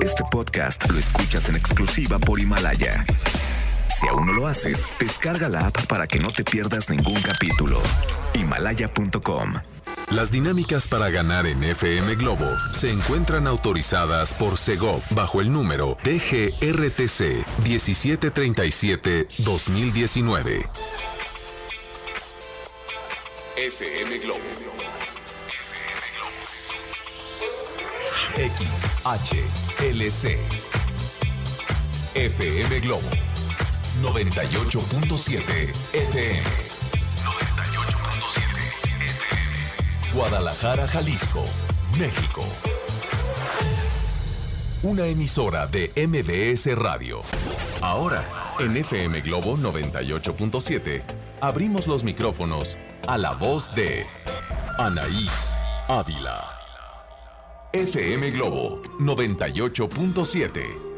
Este podcast lo escuchas en exclusiva por Himalaya. Si aún no lo haces, descarga la app para que no te pierdas ningún capítulo. Himalaya.com Las dinámicas para ganar en FM Globo se encuentran autorizadas por Segov bajo el número DGRTC 1737-2019. FM Globo. XHLC. FM Globo. 98.7 FM. 98.7 FM. Guadalajara, Jalisco, México. Una emisora de MBS Radio. Ahora, en FM Globo 98.7, abrimos los micrófonos a la voz de Anaís Ávila. FM Globo 98.7.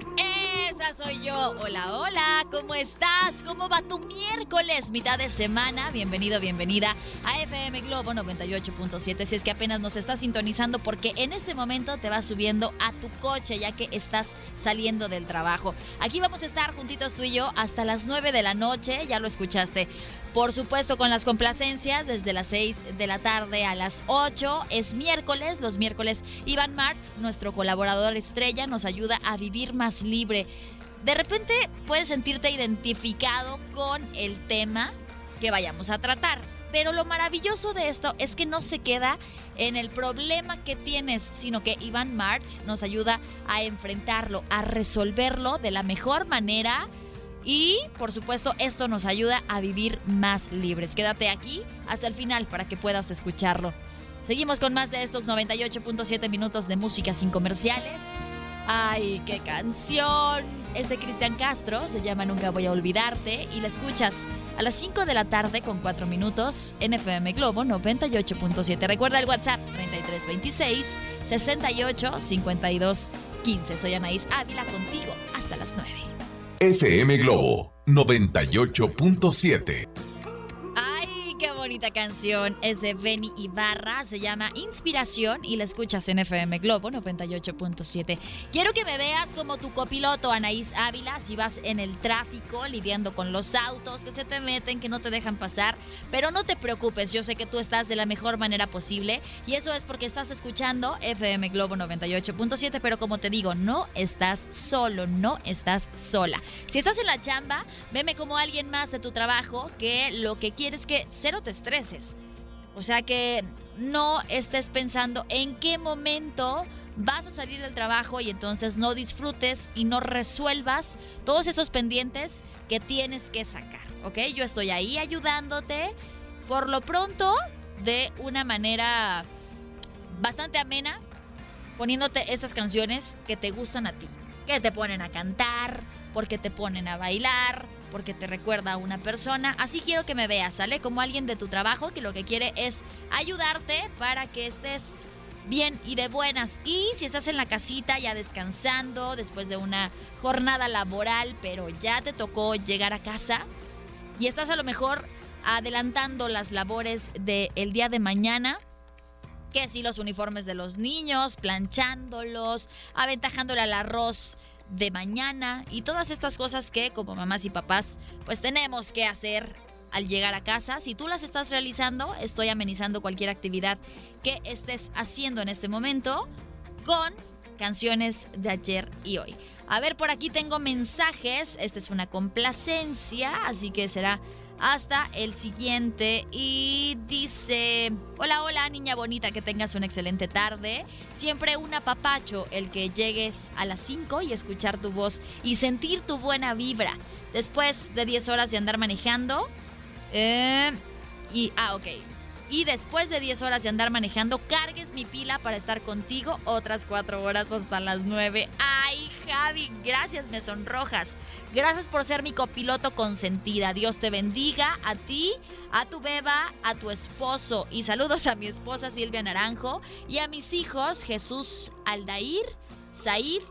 Soy yo. Hola, hola, ¿cómo estás? ¿Cómo va tu miércoles, mitad de semana? Bienvenido, bienvenida a FM Globo 98.7. Si es que apenas nos estás sintonizando, porque en este momento te vas subiendo a tu coche ya que estás saliendo del trabajo. Aquí vamos a estar juntitos tú y yo hasta las 9 de la noche, ya lo escuchaste. Por supuesto, con las complacencias desde las 6 de la tarde a las 8. Es miércoles. Los miércoles, Iván Martz, nuestro colaborador estrella, nos ayuda a vivir más libre. De repente puedes sentirte identificado con el tema que vayamos a tratar. Pero lo maravilloso de esto es que no se queda en el problema que tienes, sino que Iván Martz nos ayuda a enfrentarlo, a resolverlo de la mejor manera y, por supuesto, esto nos ayuda a vivir más libres. Quédate aquí hasta el final para que puedas escucharlo. Seguimos con más de estos 98.7 minutos de música sin comerciales. ¡Ay, qué canción! Es de Cristian Castro, se llama Nunca voy a olvidarte y la escuchas a las 5 de la tarde con 4 minutos en FM Globo 98.7. Recuerda el WhatsApp 3326 68 52 15. Soy Anaís Ávila contigo hasta las 9. FM Globo 98.7. Bonita canción. Es de Benny Ibarra. Se llama Inspiración y la escuchas en FM Globo 98.7. Quiero que me veas como tu copiloto, Anaís Ávila, si vas en el tráfico lidiando con los autos que se te meten, que no te dejan pasar. Pero no te preocupes, yo sé que tú estás de la mejor manera posible y eso es porque estás escuchando FM Globo 98.7. Pero como te digo, no estás solo, no estás sola. Si estás en la chamba, veme como alguien más de tu trabajo que lo que quieres es que cero te O sea que no estés pensando en qué momento vas a salir del trabajo y entonces no disfrutes y no resuelvas todos esos pendientes que tienes que sacar, ¿ok? Yo estoy ahí ayudándote por lo pronto de una manera bastante amena, poniéndote estas canciones que te gustan a ti, que te ponen a cantar, porque te ponen a bailar, porque te recuerda a una persona. Así quiero que me veas, ¿sale? Como alguien de tu trabajo que lo que quiere es ayudarte para que estés bien y de buenas. Y si estás en la casita ya descansando después de una jornada laboral, pero ya te tocó llegar a casa y estás a lo mejor adelantando las labores del día de mañana, que si los uniformes de los niños, planchándolos, aventajándole al arroz de mañana y todas estas cosas que como mamás y papás pues tenemos que hacer al llegar a casa. Si tú las estás realizando, estoy amenizando cualquier actividad que estés haciendo en este momento con canciones de ayer y hoy. A ver, por aquí tengo mensajes. Esta es una complacencia, así que será hasta el siguiente. Y dice, hola, hola niña bonita, que tengas una excelente tarde. Siempre un apapacho el que llegues a las 5 y escuchar tu voz y sentir tu buena vibra. Después de 10 horas de andar manejando. Eh, y, ah, ok. Y después de 10 horas de andar manejando, cargues mi pila para estar contigo otras 4 horas hasta las 9. ¡Ay, Javi! Gracias, me sonrojas. Gracias por ser mi copiloto consentida. Dios te bendiga a ti, a tu beba, a tu esposo. Y saludos a mi esposa Silvia Naranjo y a mis hijos Jesús Aldair, Zair,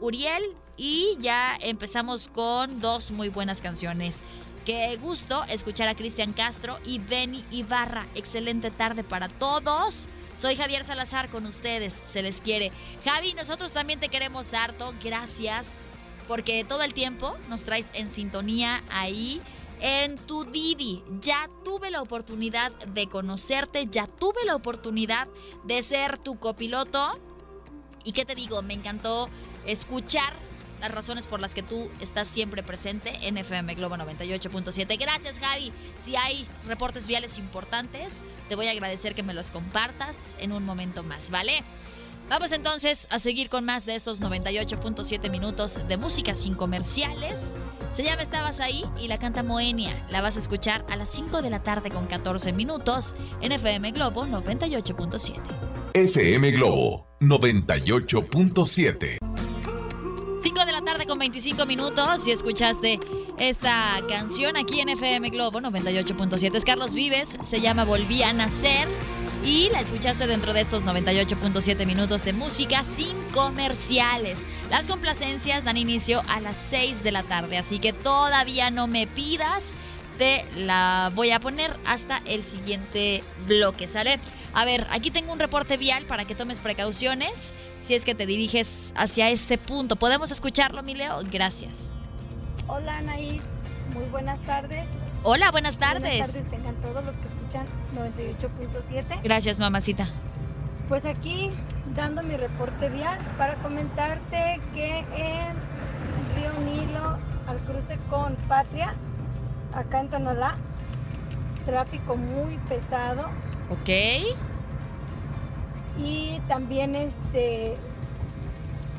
Uriel. Y ya empezamos con dos muy buenas canciones. Qué gusto escuchar a Cristian Castro y Benny Ibarra. Excelente tarde para todos. Soy Javier Salazar con ustedes, se les quiere. Javi, nosotros también te queremos harto, gracias, porque todo el tiempo nos traes en sintonía ahí en tu Didi. Ya tuve la oportunidad de conocerte, ya tuve la oportunidad de ser tu copiloto. ¿Y qué te digo? Me encantó escuchar las razones por las que tú estás siempre presente en FM Globo 98.7. Gracias, Javi. Si hay reportes viales importantes, te voy a agradecer que me los compartas en un momento más, ¿vale? Vamos entonces a seguir con más de estos 98.7 minutos de música sin comerciales. Se llama Estabas ahí y la canta Moenia. La vas a escuchar a las 5 de la tarde con 14 minutos en FM Globo 98.7. FM Globo 98.7. 5 de la tarde con 25 minutos. Si escuchaste esta canción aquí en FM Globo 98.7 es Carlos Vives, se llama Volví a Nacer y la escuchaste dentro de estos 98.7 minutos de música sin comerciales. Las complacencias dan inicio a las 6 de la tarde, así que todavía no me pidas la voy a poner hasta el siguiente bloque, ¿sale? A ver, aquí tengo un reporte vial para que tomes precauciones si es que te diriges hacia este punto. ¿Podemos escucharlo, mi Leo? Gracias. Hola, Anaí. Muy buenas tardes. Hola, buenas tardes. Buenas tardes tengan todos los que escuchan 98.7. Gracias, mamacita. Pues aquí dando mi reporte vial para comentarte que en Río Nilo, al cruce con Patria, acá en Tonalá. Tráfico muy pesado. Ok. Y también este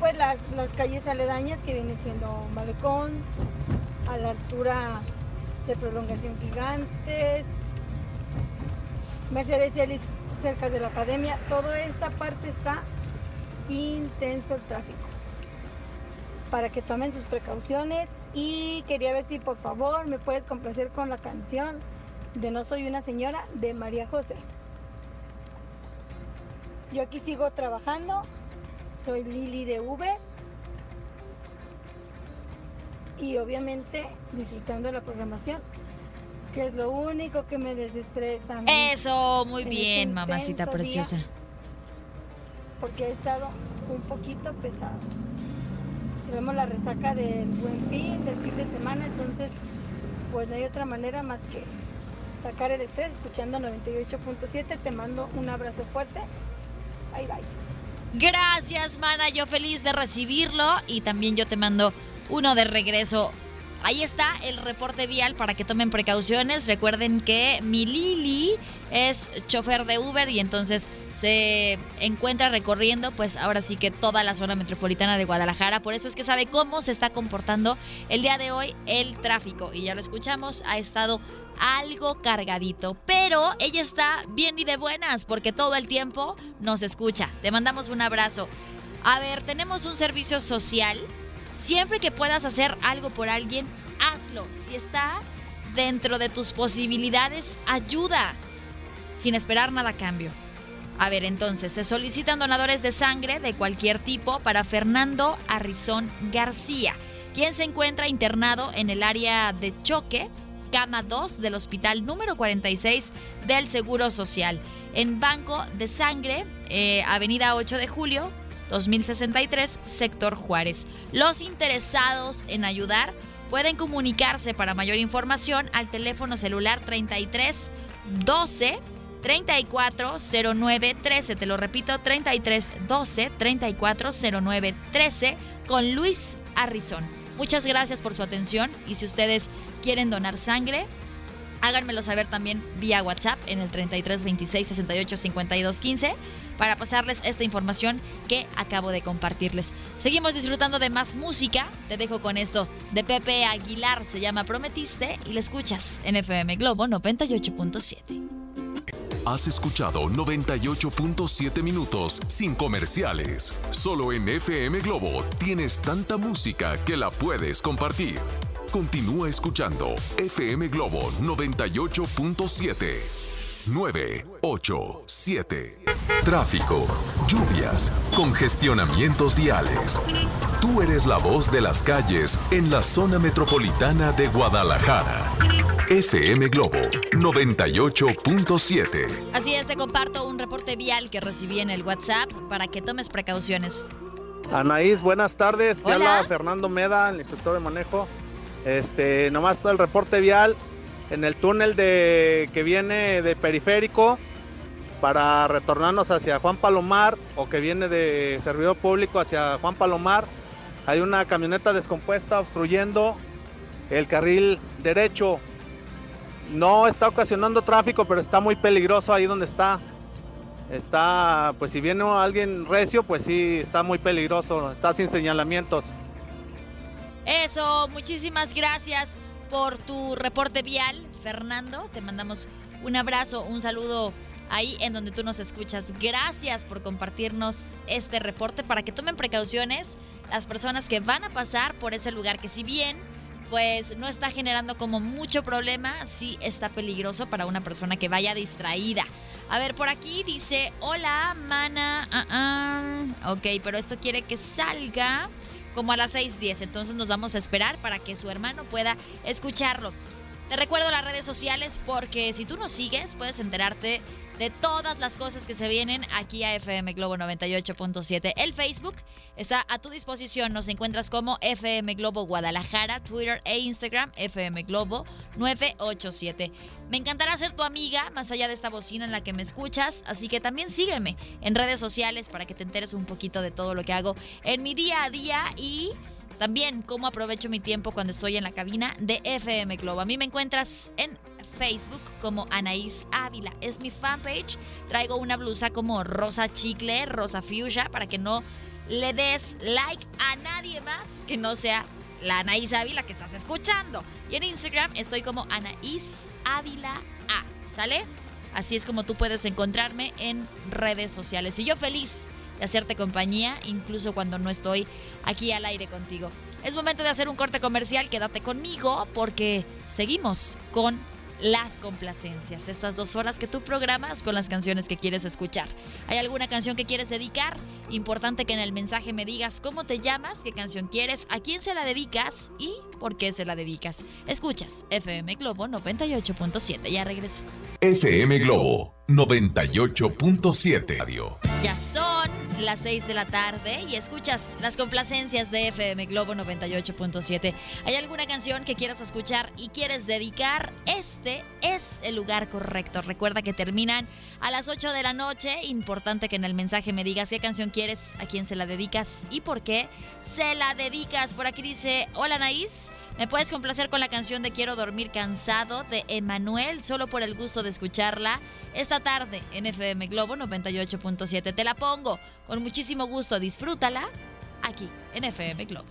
pues las, calles aledañas que viene siendo Malecón, a la altura de prolongación gigantes, Mercedes Ellis cerca de la academia, toda esta parte está intenso el tráfico. Para que tomen sus precauciones y quería ver si por favor me puedes complacer con la canción de No Soy una señora de María José. Yo aquí sigo trabajando, soy Lili de V y obviamente disfrutando de la programación, que es lo único que me desestresa. Eso, muy bien, mamacita preciosa. Porque ha estado un poquito pesado tenemos la resaca del buen fin, del fin de semana, entonces pues no hay otra manera más que sacar el estrés escuchando 98.7. Te mando un abrazo fuerte. Bye bye. Gracias, mana. Yo feliz de recibirlo y también yo te mando uno de regreso. Ahí está el reporte vial para que tomen precauciones. Recuerden que mi Lili es chofer de Uber y entonces se encuentra recorriendo pues ahora sí que toda la zona metropolitana de Guadalajara. Por eso es que sabe cómo se está comportando el día de hoy el tráfico. Y ya lo escuchamos, ha estado algo cargadito. Pero ella está bien y de buenas porque todo el tiempo nos escucha. Te mandamos un abrazo. A ver, tenemos un servicio social Siempre que puedas hacer algo por alguien, hazlo. Si está dentro de tus posibilidades, ayuda. Sin esperar nada a cambio. A ver, entonces, se solicitan donadores de sangre de cualquier tipo para Fernando Arrizón García, quien se encuentra internado en el área de choque, cama 2 del hospital número 46 del Seguro Social, en Banco de Sangre, eh, Avenida 8 de Julio, 2063, sector Juárez. Los interesados en ayudar pueden comunicarse para mayor información al teléfono celular 33 12 3409 13. Te lo repito, 33 12 3409 13 con Luis Arrizón. Muchas gracias por su atención y si ustedes quieren donar sangre, háganmelo saber también vía WhatsApp en el 33 26 68 52 15 para pasarles esta información que acabo de compartirles. Seguimos disfrutando de más música. Te dejo con esto de Pepe Aguilar, se llama Prometiste y la escuchas en FM Globo 98.7. Has escuchado 98.7 minutos sin comerciales. Solo en FM Globo tienes tanta música que la puedes compartir. Continúa escuchando FM Globo 98.7. 987. Tráfico, lluvias, congestionamientos viales. Tú eres la voz de las calles en la zona metropolitana de Guadalajara. FM Globo 98.7. Así es, te comparto un reporte vial que recibí en el WhatsApp para que tomes precauciones. Anaís, buenas tardes. Te Hola. habla Fernando Meda, el instructor de manejo. Este, nomás para el reporte vial en el túnel de que viene de periférico para retornarnos hacia Juan Palomar o que viene de servidor público hacia Juan Palomar. Hay una camioneta descompuesta obstruyendo el carril derecho. No está ocasionando tráfico, pero está muy peligroso ahí donde está. Está, pues si viene alguien recio, pues sí, está muy peligroso, está sin señalamientos. Eso, muchísimas gracias por tu reporte vial, Fernando. Te mandamos un abrazo, un saludo ahí en donde tú nos escuchas. Gracias por compartirnos este reporte para que tomen precauciones las personas que van a pasar por ese lugar que si bien pues no está generando como mucho problema, sí está peligroso para una persona que vaya distraída. A ver, por aquí dice, hola, mana. ah". Ok, pero esto quiere que salga como a las 6.10. Entonces nos vamos a esperar para que su hermano pueda escucharlo. Te recuerdo las redes sociales porque si tú nos sigues puedes enterarte de todas las cosas que se vienen aquí a FM Globo 98.7. El Facebook está a tu disposición. Nos encuentras como FM Globo Guadalajara, Twitter e Instagram FM Globo 987. Me encantará ser tu amiga más allá de esta bocina en la que me escuchas, así que también sígueme en redes sociales para que te enteres un poquito de todo lo que hago en mi día a día y también cómo aprovecho mi tiempo cuando estoy en la cabina de FM Globo. A mí me encuentras en Facebook como Anaís Ávila. Es mi fanpage. Traigo una blusa como rosa chicle, rosa fuchsia, para que no le des like a nadie más que no sea la Anaís Ávila que estás escuchando. Y en Instagram estoy como Anaís Ávila A. ¿Sale? Así es como tú puedes encontrarme en redes sociales. Y yo feliz de hacerte compañía, incluso cuando no estoy aquí al aire contigo. Es momento de hacer un corte comercial, quédate conmigo porque seguimos con las complacencias, estas dos horas que tú programas con las canciones que quieres escuchar. ¿Hay alguna canción que quieres dedicar? Importante que en el mensaje me digas cómo te llamas, qué canción quieres, a quién se la dedicas y por qué se la dedicas. Escuchas FM Globo 98.7, ya regreso. FM Globo 98.7 Radio. Ya son las 6 de la tarde y escuchas las complacencias de FM Globo 98.7. ¿Hay alguna canción que quieras escuchar y quieres dedicar? Este es el lugar correcto. Recuerda que terminan a las 8 de la noche. Importante que en el mensaje me digas qué canción quieres, a quién se la dedicas y por qué se la dedicas. Por aquí dice, hola Naís, ¿me puedes complacer con la canción de Quiero dormir cansado de Emanuel? Solo por el gusto de escucharla esta tarde en FM Globo 98.7. Te la pongo con muchísimo gusto. Disfrútala aquí en FM Globo.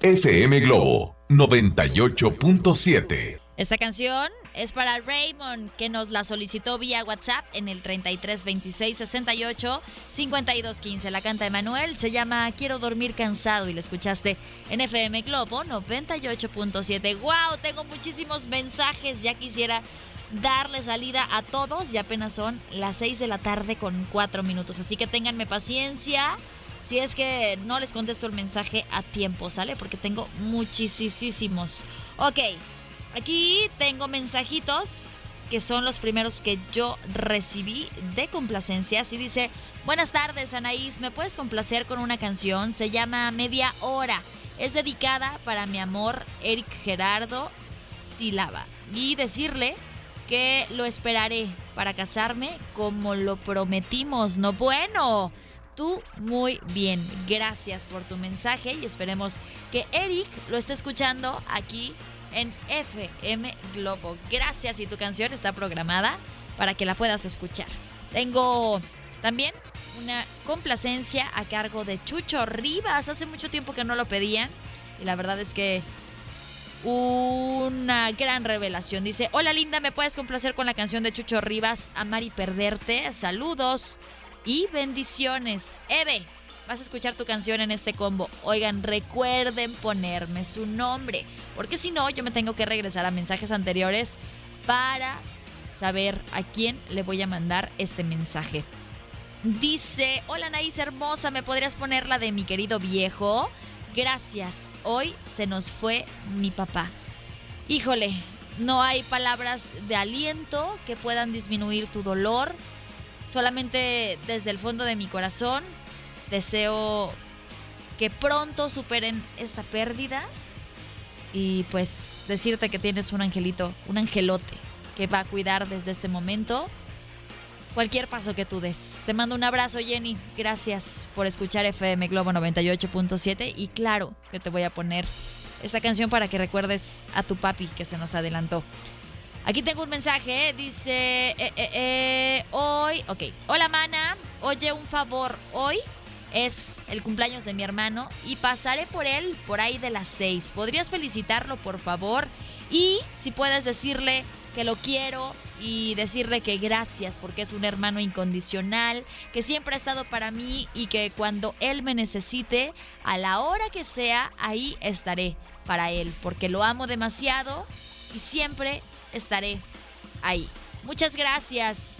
FM Globo 98.7. Esta canción es para Raymond, que nos la solicitó vía WhatsApp en el 33 26 68 52 15. La canta Emanuel, se llama Quiero dormir cansado y la escuchaste en FM Globo 98.7. ¡Wow! Tengo muchísimos mensajes, ya quisiera darle salida a todos y apenas son las 6 de la tarde con 4 minutos. Así que ténganme paciencia. Si es que no les contesto el mensaje a tiempo, ¿sale? Porque tengo muchísimos. Ok, aquí tengo mensajitos que son los primeros que yo recibí de complacencias. Y dice, buenas tardes Anaís, ¿me puedes complacer con una canción? Se llama Media Hora. Es dedicada para mi amor Eric Gerardo Silava. Y decirle que lo esperaré para casarme como lo prometimos. No bueno. Tú muy bien. Gracias por tu mensaje y esperemos que Eric lo esté escuchando aquí en FM Globo. Gracias y tu canción está programada para que la puedas escuchar. Tengo también una complacencia a cargo de Chucho Rivas. Hace mucho tiempo que no lo pedían y la verdad es que una gran revelación. Dice, hola linda, ¿me puedes complacer con la canción de Chucho Rivas, Amar y Perderte? Saludos y bendiciones. Eve, vas a escuchar tu canción en este combo. Oigan, recuerden ponerme su nombre, porque si no, yo me tengo que regresar a mensajes anteriores para saber a quién le voy a mandar este mensaje. Dice, hola Naís hermosa, ¿me podrías poner la de mi querido viejo? Gracias, hoy se nos fue mi papá. Híjole, no hay palabras de aliento que puedan disminuir tu dolor. Solamente desde el fondo de mi corazón deseo que pronto superen esta pérdida y pues decirte que tienes un angelito, un angelote que va a cuidar desde este momento cualquier paso que tú des. Te mando un abrazo, Jenny. Gracias por escuchar FM Globo 98.7 y claro que te voy a poner esta canción para que recuerdes a tu papi que se nos adelantó. Aquí tengo un mensaje, dice, eh, eh, eh, hoy, ok, hola mana, oye un favor, hoy es el cumpleaños de mi hermano y pasaré por él por ahí de las 6. ¿Podrías felicitarlo, por favor? Y si puedes decirle que lo quiero y decirle que gracias porque es un hermano incondicional, que siempre ha estado para mí y que cuando él me necesite, a la hora que sea, ahí estaré para él, porque lo amo demasiado y siempre estaré ahí. Muchas gracias.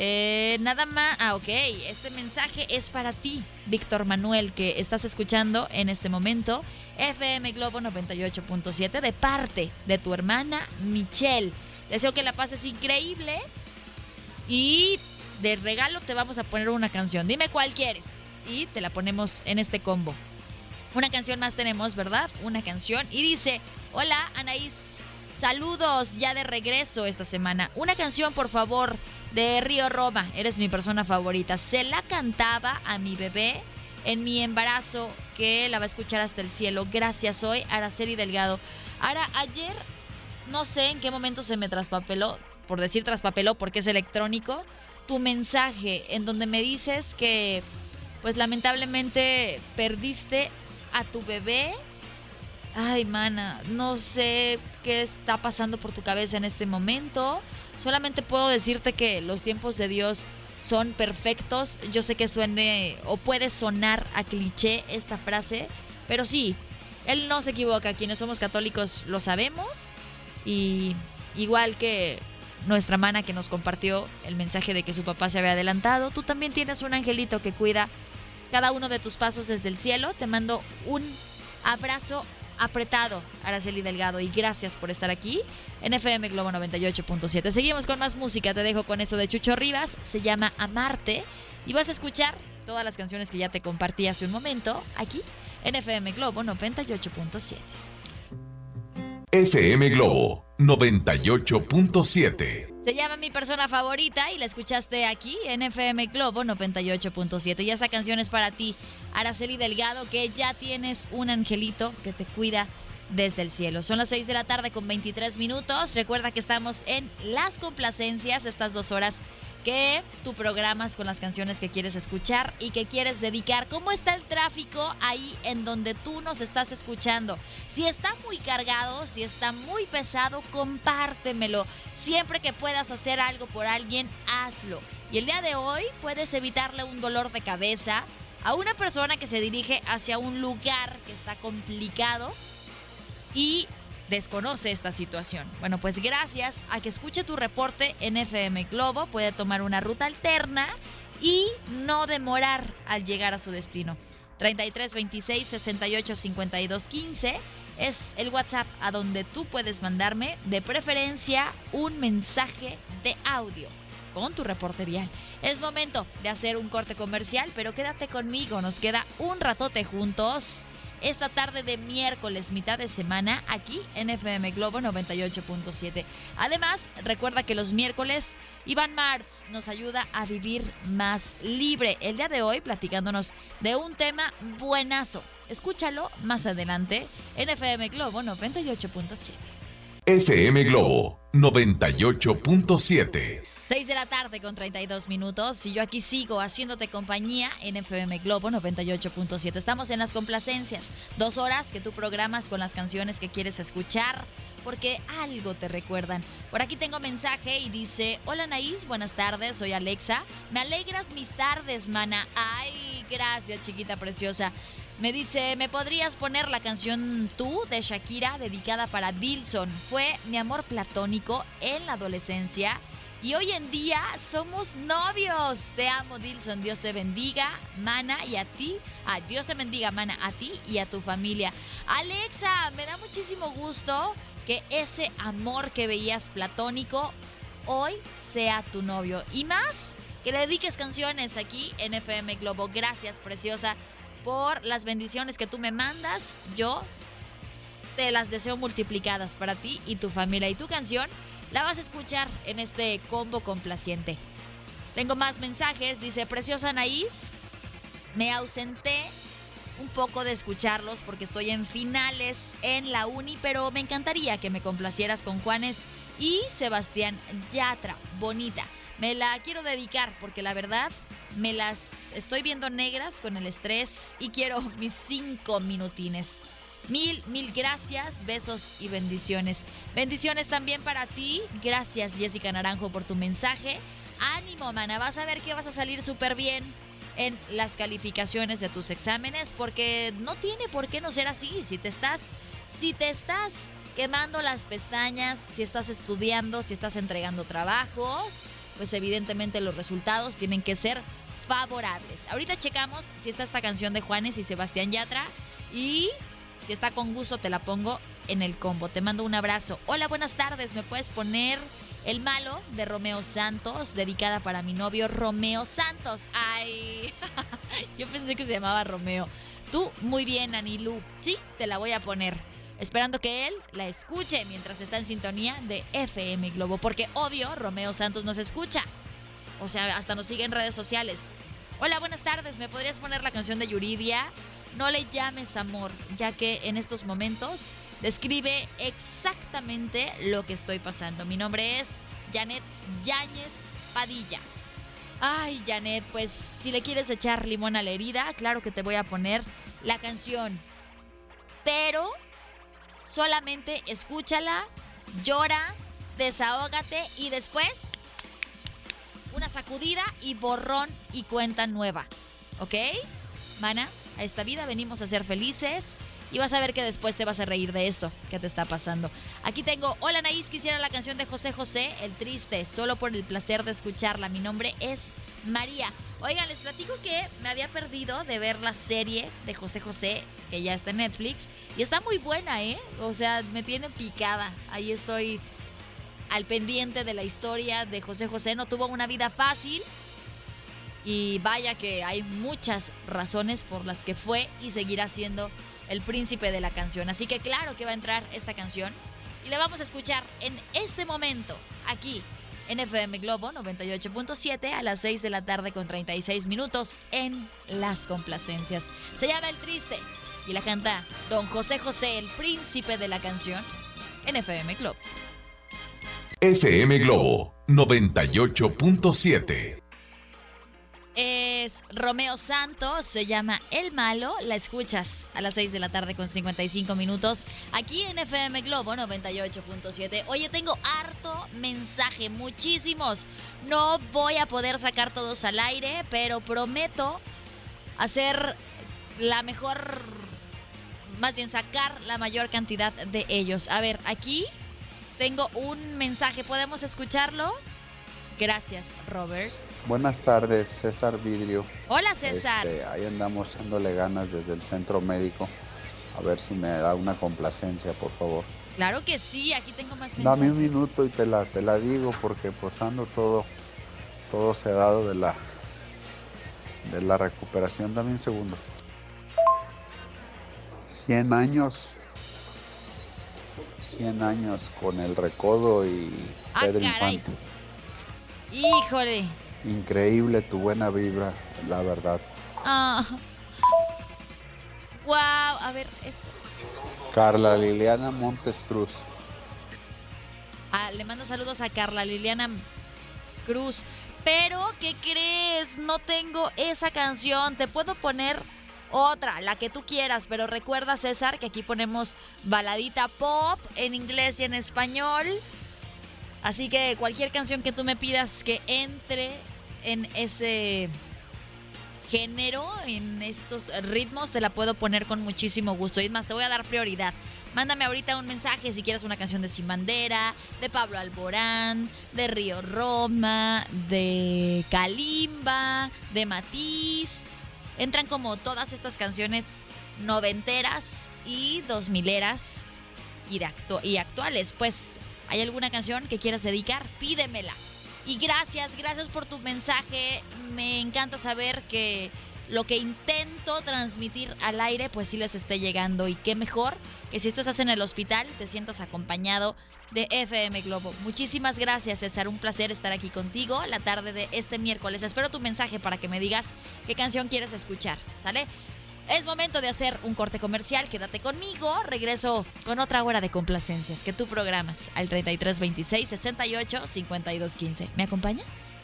Eh, nada más, ah, ok, este mensaje es para ti, Víctor Manuel, que estás escuchando en este momento FM Globo 98.7 de parte de tu hermana Michelle. Deseo que la pases increíble y de regalo te vamos a poner una canción. Dime cuál quieres y te la ponemos en este combo. Una canción más tenemos, ¿verdad? Una canción y dice, hola Anaís, saludos ya de regreso esta semana. Una canción, por favor, de Río Roma, eres mi persona favorita. Se la cantaba a mi bebé en mi embarazo, que la va a escuchar hasta el cielo. Gracias hoy, Araceli Delgado. Ahora, ayer, no sé en qué momento se me traspapeló, por decir traspapeló porque es electrónico, tu mensaje en donde me dices que, pues lamentablemente, perdiste a tu bebé. Ay, mana, no sé qué está pasando por tu cabeza en este momento. Solamente puedo decirte que los tiempos de Dios son perfectos. Yo sé que suene o puede sonar a cliché esta frase, pero sí, Él no se equivoca. Quienes somos católicos lo sabemos. Y igual que nuestra mana que nos compartió el mensaje de que su papá se había adelantado, tú también tienes un angelito que cuida cada uno de tus pasos desde el cielo. Te mando un abrazo apretado, Araceli Delgado, y gracias por estar aquí en FM Globo 98.7. Seguimos con más música, te dejo con eso de Chucho Rivas, se llama Amarte, y vas a escuchar todas las canciones que ya te compartí hace un momento aquí en FM Globo 98.7. FM Globo 98.7. Se llama Mi Persona Favorita y la escuchaste aquí en FM Globo 98.7. Y esa canción es para ti, Araceli Delgado, que ya tienes un angelito que te cuida desde el cielo. Son las 6 de la tarde con 23 minutos. Recuerda que estamos en Las Complacencias, estas dos horas que tú programas con las canciones que quieres escuchar y que quieres dedicar. ¿Cómo está el tráfico ahí en donde tú nos estás escuchando? Si está muy cargado, si está muy pesado, compártemelo. Siempre que puedas hacer algo por alguien, hazlo. Y el día de hoy puedes evitarle un dolor de cabeza a una persona que se dirige hacia un lugar que está complicado y desconoce esta situación. Bueno, pues gracias a que escuche tu reporte en FM Globo, puede tomar una ruta alterna y no demorar al llegar a su destino. 33 26 68 52 15 es el WhatsApp a donde tú puedes mandarme de preferencia un mensaje de audio con tu reporte vial. Es momento de hacer un corte comercial, pero quédate conmigo, nos queda un ratote juntos esta tarde de miércoles, mitad de semana, aquí en FM Globo 98.7. Además, recuerda que los miércoles Iván Martz nos ayuda a vivir más libre. El día de hoy platicándonos de un tema buenazo. Escúchalo más adelante en FM Globo 98.7. FM Globo 98.7. 6 de la tarde con 32 minutos y yo aquí sigo haciéndote compañía en FM Globo 98.7. Estamos en las complacencias, dos horas que tú programas con las canciones que quieres escuchar porque algo te recuerdan. Por aquí tengo mensaje y dice, hola Naís, buenas tardes, soy Alexa. Me alegras mis tardes, mana. Ay, gracias chiquita preciosa. Me dice, ¿me podrías poner la canción Tú de Shakira dedicada para Dilson? Fue mi amor platónico en la adolescencia y hoy en día somos novios. Te amo, Dilson. Dios te bendiga, Mana, y a ti. Ah, Dios te bendiga, Mana, a ti y a tu familia. Alexa, me da muchísimo gusto que ese amor que veías platónico hoy sea tu novio. Y más, que le dediques canciones aquí en FM Globo. Gracias, preciosa, por las bendiciones que tú me mandas. Yo te las deseo multiplicadas para ti y tu familia. Y tu canción la vas a escuchar en este combo complaciente. Tengo más mensajes. Dice, preciosa Anaís, me ausenté un poco de escucharlos porque estoy en finales en la uni, pero me encantaría que me complacieras con Juanes y Sebastián Yatra. Bonita. Me la quiero dedicar porque la verdad me las estoy viendo negras con el estrés y quiero mis cinco minutines. Mil, mil gracias, besos y bendiciones. Bendiciones también para ti. Gracias Jessica Naranjo por tu mensaje. Ánimo, mana, vas a ver que vas a salir súper bien en las calificaciones de tus exámenes porque no tiene por qué no ser así. Si te estás, si te estás quemando las pestañas, si estás estudiando, si estás entregando trabajos, pues evidentemente los resultados tienen que ser favorables. Ahorita checamos si está esta canción de Juanes y Sebastián Yatra y si está con gusto te la pongo en el combo. Te mando un abrazo. Hola, buenas tardes. ¿Me puedes poner el malo de Romeo Santos, dedicada para mi novio Romeo Santos? Ay, yo pensé que se llamaba Romeo. Tú, muy bien, Anilu. Sí, te la voy a poner esperando que él la escuche mientras está en sintonía de FM Globo, porque obvio Romeo Santos nos escucha. O sea, hasta nos sigue en redes sociales. Hola, buenas tardes. ¿Me podrías poner la canción de Yuridia? No le llames amor, ya que en estos momentos describe exactamente lo que estoy pasando. Mi nombre es Janet Yáñez Padilla. Ay, Janet, pues si le quieres echar limón a la herida, claro que te voy a poner la canción. Pero Solamente escúchala, llora, desahógate y después una sacudida y borrón y cuenta nueva. ¿Ok? Mana, a esta vida venimos a ser felices y vas a ver que después te vas a reír de esto que te está pasando. Aquí tengo, hola Naís, quisiera la canción de José José, El Triste, solo por el placer de escucharla. Mi nombre es María. Oigan, les platico que me había perdido de ver la serie de José José, que ya está en Netflix, y está muy buena, ¿eh? O sea, me tiene picada. Ahí estoy al pendiente de la historia de José José. No tuvo una vida fácil. Y vaya que hay muchas razones por las que fue y seguirá siendo el príncipe de la canción. Así que claro que va a entrar esta canción. Y la vamos a escuchar en este momento, aquí en FM Globo 98.7 a las 6 de la tarde con 36 minutos en Las Complacencias. Se llama El Triste y la canta Don José José, el príncipe de la canción, en FM Globo. FM Globo 98.7 es Romeo Santos, se llama El Malo, la escuchas a las 6 de la tarde con 55 minutos aquí en FM Globo 98.7. Oye, tengo harto mensaje, muchísimos. No voy a poder sacar todos al aire, pero prometo hacer la mejor, más bien sacar la mayor cantidad de ellos. A ver, aquí tengo un mensaje, ¿podemos escucharlo? Gracias, Robert. Buenas tardes, César Vidrio. Hola, César. Este, ahí andamos dándole ganas desde el centro médico. A ver si me da una complacencia, por favor. Claro que sí, aquí tengo más mensajes. Dame un minuto y te la, te la digo porque pues ando todo, todo sedado de la, de la recuperación. Dame un segundo. 100 años. 100 años con el recodo y ah, Pedro Infante. Híjole. Increíble tu buena vibra, la verdad. Ah. Wow, a ver, Carla Liliana Montes Cruz. Ah, le mando saludos a Carla Liliana Cruz. Pero, ¿qué crees? No tengo esa canción. Te puedo poner otra, la que tú quieras, pero recuerda, César, que aquí ponemos baladita pop en inglés y en español. Así que cualquier canción que tú me pidas que entre en ese género, en estos ritmos, te la puedo poner con muchísimo gusto. Y más, te voy a dar prioridad. Mándame ahorita un mensaje si quieres una canción de Sin Bandera, de Pablo Alborán, de Río Roma, de Kalimba, de Matiz. Entran como todas estas canciones noventeras y dos mileras y, de y actuales. Pues, ¿hay alguna canción que quieras dedicar? Pídemela. Y gracias, gracias por tu mensaje. Me encanta saber que lo que intento transmitir al aire, pues sí les esté llegando. Y qué mejor que si esto estás en el hospital, te sientas acompañado de FM Globo. Muchísimas gracias, César. Un placer estar aquí contigo la tarde de este miércoles. Espero tu mensaje para que me digas qué canción quieres escuchar. ¿Sale? Es momento de hacer un corte comercial. Quédate conmigo. Regreso con otra hora de complacencias que tú programas al 3326 68 5215. ¿Me acompañas?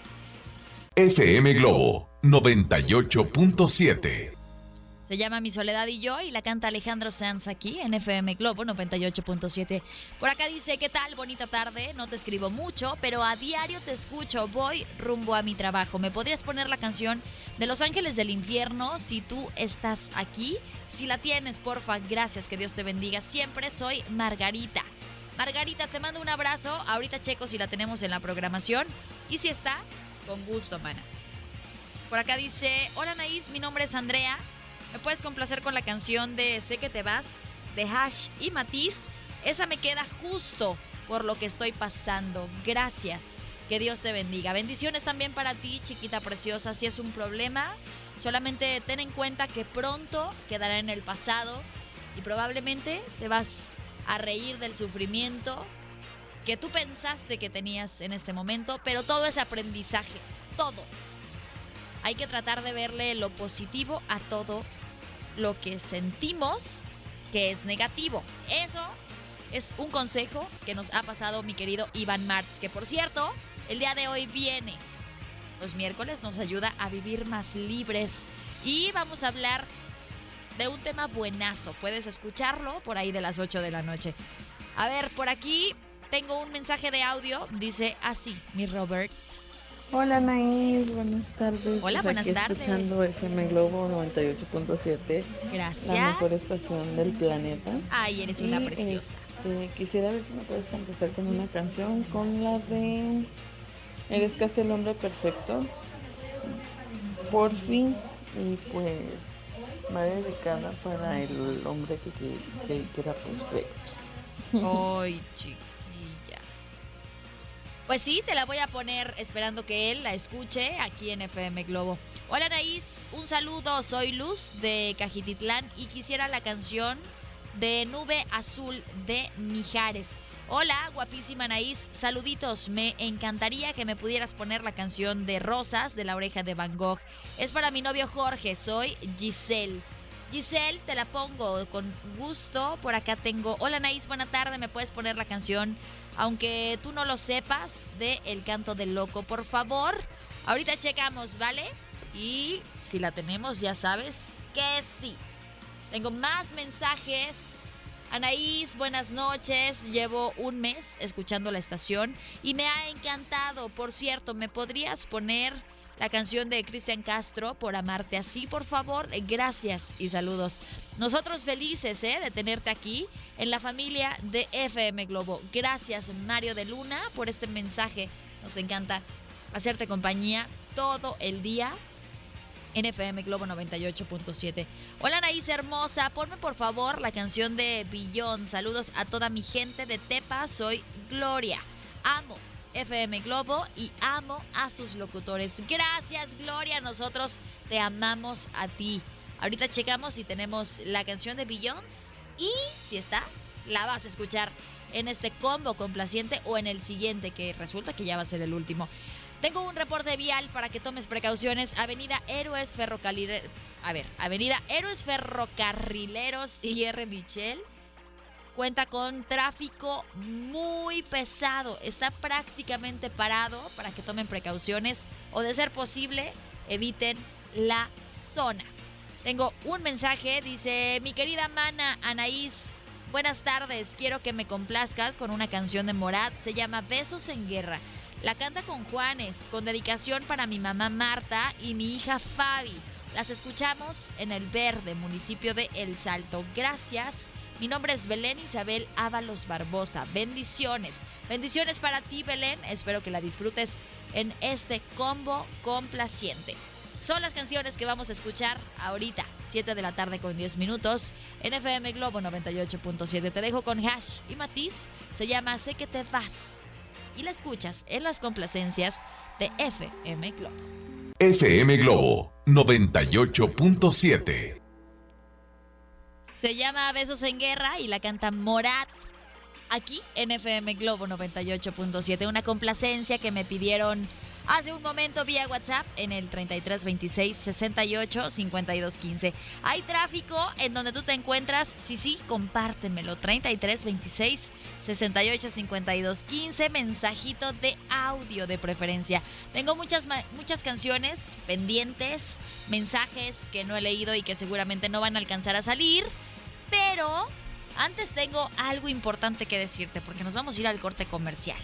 FM Globo 98.7. Se llama Mi Soledad y yo y la canta Alejandro Sanz aquí en FM Globo 98.7. Por acá dice, ¿qué tal? Bonita tarde. No te escribo mucho, pero a diario te escucho. Voy rumbo a mi trabajo. ¿Me podrías poner la canción de Los Ángeles del Infierno si tú estás aquí? Si la tienes, porfa, gracias, que Dios te bendiga. Siempre soy Margarita. Margarita, te mando un abrazo. Ahorita checo si la tenemos en la programación. Y si está, con gusto, mana. Por acá dice, hola Naís, mi nombre es Andrea. Me puedes complacer con la canción de Sé que te vas, de Hash y Matiz. Esa me queda justo por lo que estoy pasando. Gracias. Que Dios te bendiga. Bendiciones también para ti, chiquita preciosa. Si es un problema, solamente ten en cuenta que pronto quedará en el pasado y probablemente te vas a reír del sufrimiento que tú pensaste que tenías en este momento, pero todo es aprendizaje, todo. Hay que tratar de verle lo positivo a todo lo que sentimos que es negativo. Eso es un consejo que nos ha pasado mi querido Iván Martz, que por cierto, el día de hoy viene. Los miércoles nos ayuda a vivir más libres y vamos a hablar de un tema buenazo. Puedes escucharlo por ahí de las 8 de la noche. A ver, por aquí tengo un mensaje de audio. Dice así, mi Robert. Hola Naís, buenas tardes. Hola, Pues buenas aquí tardes. Escuchando FM Globo 98.7, Gracias. la mejor estación del planeta. Ay, eres una Y, preciosa. este, quisiera ver si me puedes complacer con una canción, con la de Eres casi el hombre perfecto. Por fin, y pues va dedicada para el hombre que, que, que, que era perfecto. Ay, chiquilla. Pues sí, te la voy a poner esperando que él la escuche aquí en FM Globo. Hola Anaís, un saludo, soy Luz de Cajititlán y quisiera la canción de Nube Azul de Mijares. Hola, guapísima Anaís, saluditos, me encantaría que me pudieras poner la canción de Rosas de la oreja de Van Gogh. Es para mi novio Jorge, soy Giselle. Giselle, te la pongo con gusto. Por acá tengo. Hola Naís, buena tarde. ¿Me puedes poner la canción? Aunque tú no lo sepas, de El Canto del Loco, por favor. Ahorita checamos, ¿vale? Y si la tenemos, ya sabes que sí. Tengo más mensajes. Anaís, buenas noches. Llevo un mes escuchando la estación y me ha encantado. Por cierto, ¿me podrías poner la canción de Cristian Castro por amarte así, por favor? Gracias y saludos. Nosotros felices ¿eh? de tenerte aquí en la familia de FM Globo. Gracias, Mario de Luna, por este mensaje. Nos encanta hacerte compañía todo el día en FM Globo 98.7. Hola Anaís hermosa, ponme por favor la canción de Billón. Saludos a toda mi gente de Tepa, soy Gloria. Amo FM Globo y amo a sus locutores. Gracias Gloria, nosotros te amamos a ti. Ahorita checamos si tenemos la canción de Billions y si está, la vas a escuchar en este combo complaciente o en el siguiente que resulta que ya va a ser el último. Tengo un reporte vial para que tomes precauciones. Avenida Héroes Ferrocarrileros. A ver, Avenida Héroes Ferrocarrileros y R. Michel cuenta con tráfico muy pesado. Está prácticamente parado para que tomen precauciones o de ser posible eviten la zona. Tengo un mensaje, dice mi querida mana Anaís. Buenas tardes, quiero que me complazcas con una canción de Morat, se llama Besos en Guerra. La canta con Juanes, con dedicación para mi mamá Marta y mi hija Fabi. Las escuchamos en El Verde, municipio de El Salto. Gracias. Mi nombre es Belén Isabel Ábalos Barbosa. Bendiciones. Bendiciones para ti, Belén. Espero que la disfrutes en este combo complaciente. Son las canciones que vamos a escuchar ahorita. 7 de la tarde con 10 minutos en FM Globo 98.7. Te dejo con Hash y Matiz. Se llama Sé que te vas. Y la escuchas en las complacencias de FM Globo. FM Globo 98.7. Se llama Besos en Guerra y la canta Morat. Aquí en FM Globo 98.7. Una complacencia que me pidieron hace un momento vía WhatsApp en el 33 26 68 52 15. Hay tráfico en donde tú te encuentras. Sí, sí, compártemelo. 33 26 68 52 15. Mensajito de audio de preferencia. Tengo muchas, muchas canciones pendientes, mensajes que no he leído y que seguramente no van a alcanzar a salir. Pero antes tengo algo importante que decirte porque nos vamos a ir al corte comercial.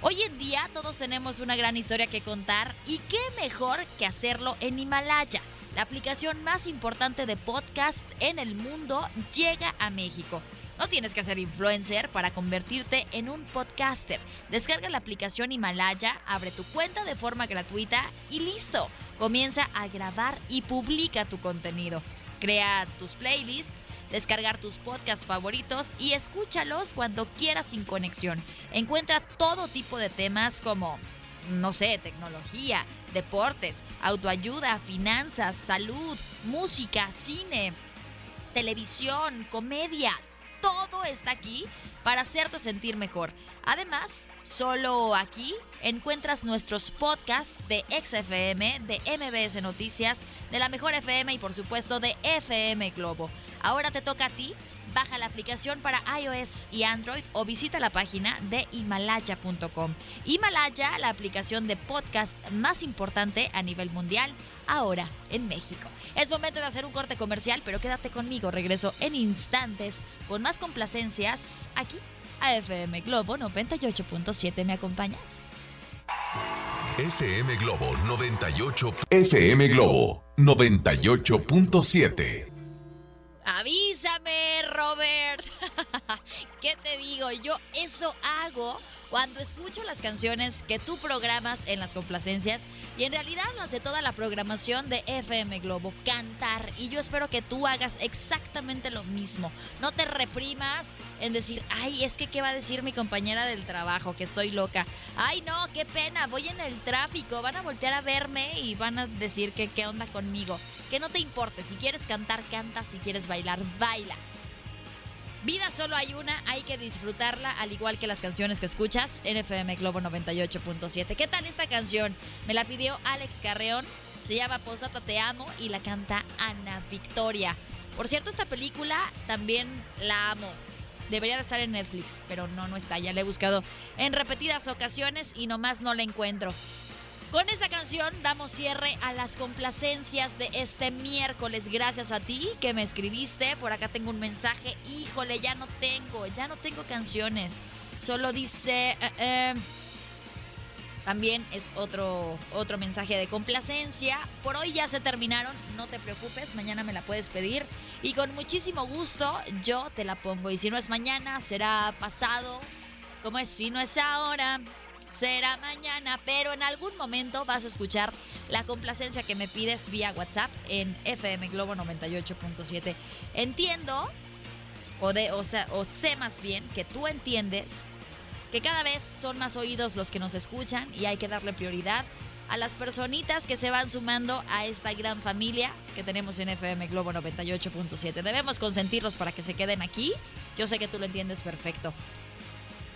Hoy en día todos tenemos una gran historia que contar y qué mejor que hacerlo en Himalaya. La aplicación más importante de podcast en el mundo llega a México. No tienes que ser influencer para convertirte en un podcaster. Descarga la aplicación Himalaya, abre tu cuenta de forma gratuita y listo. Comienza a grabar y publica tu contenido. Crea tus playlists descargar tus podcasts favoritos y escúchalos cuando quieras sin conexión. Encuentra todo tipo de temas como, no sé, tecnología, deportes, autoayuda, finanzas, salud, música, cine, televisión, comedia. Todo está aquí para hacerte sentir mejor. Además, solo aquí encuentras nuestros podcasts de XFM, de MBS Noticias, de la Mejor FM y por supuesto de FM Globo. Ahora te toca a ti. Baja la aplicación para iOS y Android o visita la página de himalaya.com. Himalaya, la aplicación de podcast más importante a nivel mundial, ahora en México. Es momento de hacer un corte comercial, pero quédate conmigo. Regreso en instantes con más complacencias aquí a FM Globo 98.7. ¿Me acompañas? FM Globo 98. FM Globo 98.7. Avísame, Robert. ¿Qué te digo? Yo eso hago cuando escucho las canciones que tú programas en las complacencias y en realidad las de toda la programación de FM Globo, cantar. Y yo espero que tú hagas exactamente lo mismo. No te reprimas en decir, ay, es que qué va a decir mi compañera del trabajo, que estoy loca. Ay, no, qué pena, voy en el tráfico, van a voltear a verme y van a decir que qué onda conmigo. Que no te importe, si quieres cantar, canta, si quieres bailar, baila. Vida solo hay una, hay que disfrutarla, al igual que las canciones que escuchas en FM Globo 98.7. ¿Qué tal esta canción? Me la pidió Alex Carreón, se llama Posata Te Amo y la canta Ana Victoria. Por cierto, esta película también la amo. Debería de estar en Netflix, pero no, no está. Ya la he buscado en repetidas ocasiones y nomás no la encuentro. Con esta canción damos cierre a las complacencias de este miércoles. Gracias a ti que me escribiste. Por acá tengo un mensaje. Híjole, ya no tengo, ya no tengo canciones. Solo dice... Eh, eh, también es otro, otro mensaje de complacencia. Por hoy ya se terminaron, no te preocupes, mañana me la puedes pedir. Y con muchísimo gusto yo te la pongo. Y si no es mañana, será pasado. Como es, si no es ahora, será mañana, pero en algún momento vas a escuchar la complacencia que me pides vía WhatsApp en FM Globo 98.7. Entiendo, o, de, o, sea, o sé más bien, que tú entiendes que cada vez son más oídos los que nos escuchan y hay que darle prioridad a las personitas que se van sumando a esta gran familia que tenemos en FM Globo 98.7. Debemos consentirlos para que se queden aquí. Yo sé que tú lo entiendes perfecto.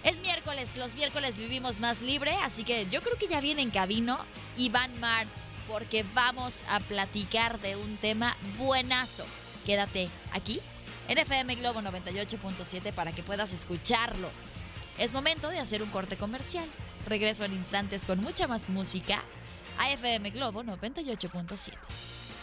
Es miércoles, los miércoles vivimos más libre, así que yo creo que ya viene en camino Iván Martz, porque vamos a platicar de un tema buenazo. Quédate aquí en FM Globo 98.7 para que puedas escucharlo. Es momento de hacer un corte comercial. Regreso en instantes con mucha más música a FM Globo 98.7.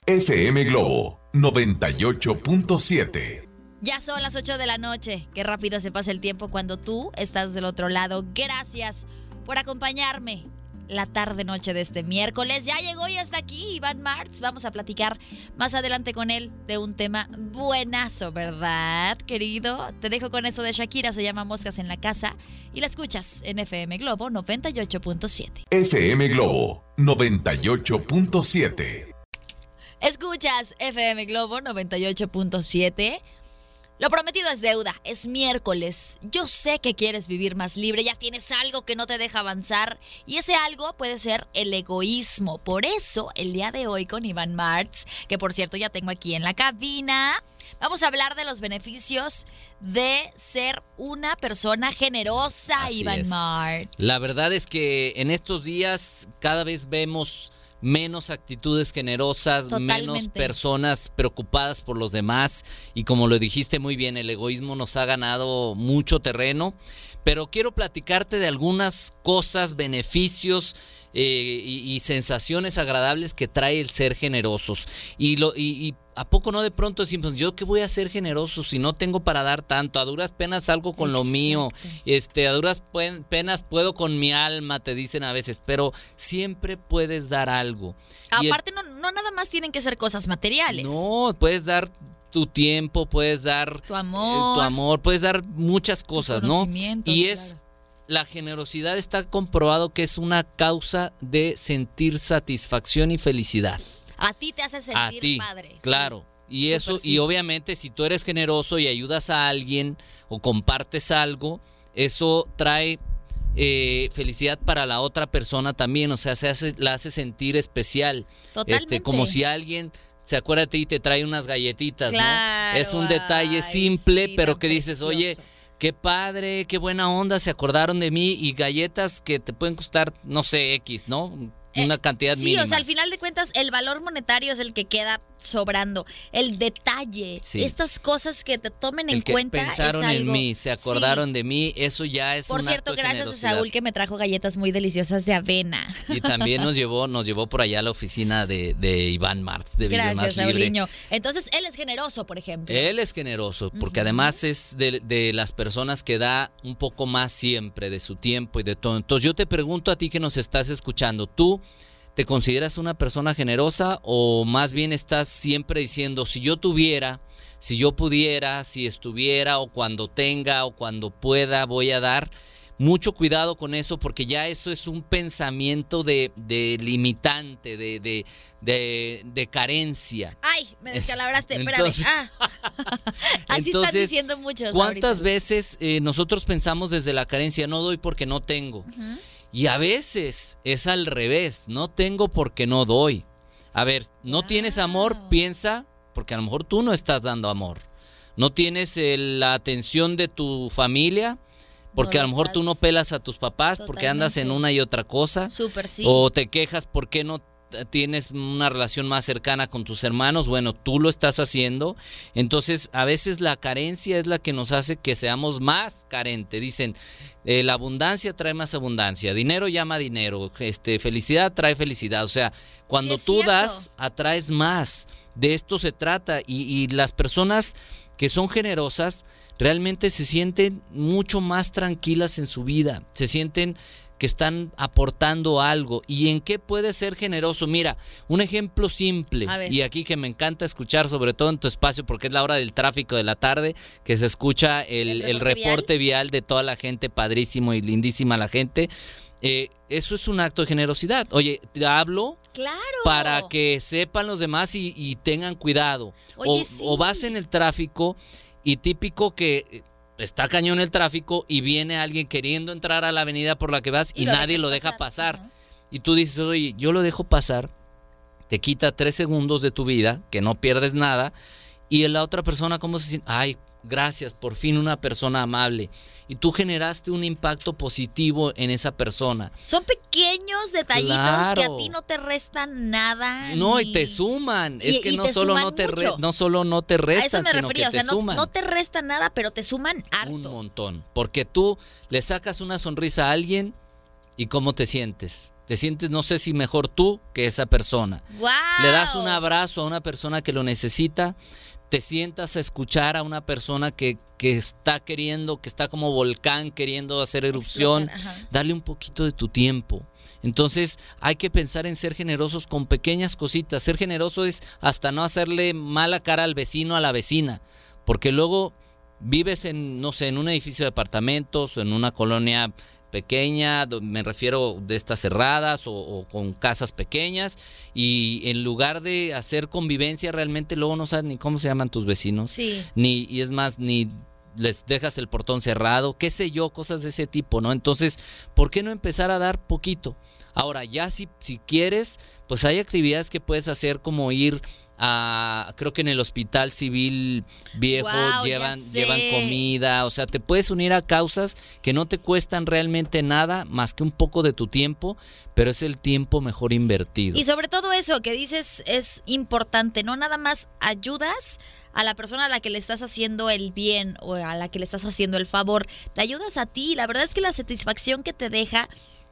FM Globo 98.7. Ya son las 8 de la noche. Qué rápido se pasa el tiempo cuando tú estás del otro lado. Gracias por acompañarme la tarde noche de este miércoles. Ya llegó y hasta aquí Iván Martz. Vamos a platicar más adelante con él de un tema buenazo, ¿verdad, querido? Te dejo con eso de Shakira, se llama Moscas en la Casa y la escuchas en FM Globo 98.7. FM Globo 98.7. Escuchas FM Globo 98.7. Lo prometido es deuda, es miércoles. Yo sé que quieres vivir más libre, ya tienes algo que no te deja avanzar y ese algo puede ser el egoísmo. Por eso, el día de hoy con Iván Martz, que por cierto ya tengo aquí en la cabina, vamos a hablar de los beneficios de ser una persona generosa, Así Iván. Martz. La verdad es que en estos días cada vez vemos menos actitudes generosas, menos personas preocupadas por los demás. Y como lo dijiste muy bien, el egoísmo nos ha ganado mucho terreno, pero quiero platicarte de algunas cosas, beneficios eh, y, y sensaciones agradables que trae el ser generosos. Y, lo, y, y ¿A poco no de pronto decimos, yo qué voy a ser generoso si no tengo para dar tanto? A duras penas algo con lo mío, este, a duras penas puedo con mi alma, te dicen a veces, pero siempre puedes dar algo. El- Aparte, no, no nada más tienen que ser cosas materiales. no, puedes dar tu tiempo, puedes dar Tu eh, amor. tu amor, puedes dar muchas cosas, ¿no? Y es claro. la generosidad está comprobado que es una causa de sentir satisfacción y felicidad. A ti te hace sentir a ti, padre. sí. claro. Y eso, sí. y obviamente si tú eres generoso y ayudas a alguien o compartes algo, eso trae eh, felicidad para la otra persona también, o sea, se hace, la hace sentir especial. Totalmente. Este, como si alguien se acuerda de ti y te trae unas galletitas, Claro, ¿no? Es un detalle ay, simple, sí, pero que dices, oye, qué padre, qué buena onda, se acordaron de mí y galletas que te pueden costar, no sé, X, ¿no? Una cantidad Eh, Sí, mínima. o sea, al final de cuentas, el valor monetario es el que queda sobrando. El detalle, Sí. estas cosas que te tomen en que cuenta. pensaron es en mí, se Sí. acordaron de mí, eso ya es Por un cierto, acto de gracias a. Saúl que me trajo galletas muy deliciosas de avena. Y también nos llevó, nos llevó por allá a la oficina de, de Iván Martz, de Gracias. Sauliño. Entonces, él es generoso, por ejemplo. Él es generoso, porque además es de, de las personas que da un poco más siempre de su tiempo y de todo. Entonces yo te pregunto a ti que nos estás escuchando, ¿tú te consideras una persona generosa o más bien estás siempre diciendo, si yo tuviera, si yo pudiera, si estuviera o cuando tenga o cuando pueda voy a dar? Mucho cuidado con eso porque ya eso es un pensamiento de, de limitante, de, de, de, de carencia. Ay, me descalabraste. Espérame. Ah. Así están diciendo muchos. ¿Cuántas ahorita. veces eh, nosotros pensamos desde la carencia, no doy porque no tengo? Ujú. Y a veces es al revés, no tengo porque no doy. A ver, no tienes amor, Wow. piensa, porque a lo mejor tú no estás dando amor. No tienes eh, la atención de tu familia, porque No a lo mejor tú no pelas a tus papás, porque andas en una y otra cosa. Súper sí. O te quejas porque no tienes una relación más cercana con tus hermanos. Bueno, tú lo estás haciendo. Entonces, a veces la carencia es la que nos hace que seamos más carentes. Dicen, eh, la abundancia trae más abundancia. Dinero llama dinero. Este, felicidad trae felicidad. O sea, cuando tú cierto. das, atraes más. De esto se trata. Y, y las personas que son generosas realmente se sienten mucho más tranquilas en su vida. Se sienten que están aportando algo. ¿Y en qué puede ser generoso? Mira, un ejemplo simple, y aquí que me encanta escuchar, sobre todo en tu espacio, porque es la hora del tráfico de la tarde, que se escucha el, ¿El reporte vial? de toda la gente, padrísimo y lindísima la gente. Eh, eso es un acto de generosidad. Oye, te hablo Claro. para que sepan los demás y, y tengan cuidado. Oye, o, sí. o vas en el tráfico y típico que está cañón el tráfico y viene alguien queriendo entrar a la avenida por la que vas y, lo nadie lo deja pasar. Ajá. Y tú dices, oye, yo lo dejo pasar, te quita tres segundos de tu vida, que no pierdes nada, y la otra persona, ¿cómo se siente? Ay, gracias, por fin una persona amable. Y tú generaste un impacto positivo en esa persona. Son pequeños detallitos que a ti no te restan nada. No, y te suman. Y- es que no solo no te re- no solo no te A eso restan, me sino que refería, o te sea, no, suman. no te restan nada, pero te suman harto. un montón. Porque tú le sacas una sonrisa a alguien y cómo te sientes. Te sientes, no sé si mejor tú que esa persona. ¡Guau! Le das un abrazo a una persona que lo necesita, te sientas a escuchar a una persona que, que está queriendo, que está como volcán queriendo hacer erupción, darle un poquito de tu tiempo. Entonces hay que pensar en ser generosos con pequeñas cositas. Ser generoso es hasta no hacerle mala cara al vecino, a la vecina, porque luego vives en, no sé, en un edificio de apartamentos o en una colonia pequeña, me refiero de estas cerradas o, o con casas pequeñas y en lugar de hacer convivencia realmente luego no sabes ni cómo se llaman tus vecinos, Sí. ni y es más ni les dejas el portón cerrado, qué sé yo, cosas de ese tipo, ¿no? Entonces, ¿por qué no empezar a dar poquito? Ahora, ya si, si quieres, pues hay actividades que puedes hacer como ir a, creo que en el hospital civil viejo llevan, llevan comida, o sea, te puedes unir a causas que no te cuestan realmente nada más que un poco de tu tiempo, pero es el tiempo mejor invertido. Y sobre todo eso que dices es importante, no nada más ayudas a la persona a la que le estás haciendo el bien o a la que le estás haciendo el favor, te ayudas a ti. La verdad es que la satisfacción que te deja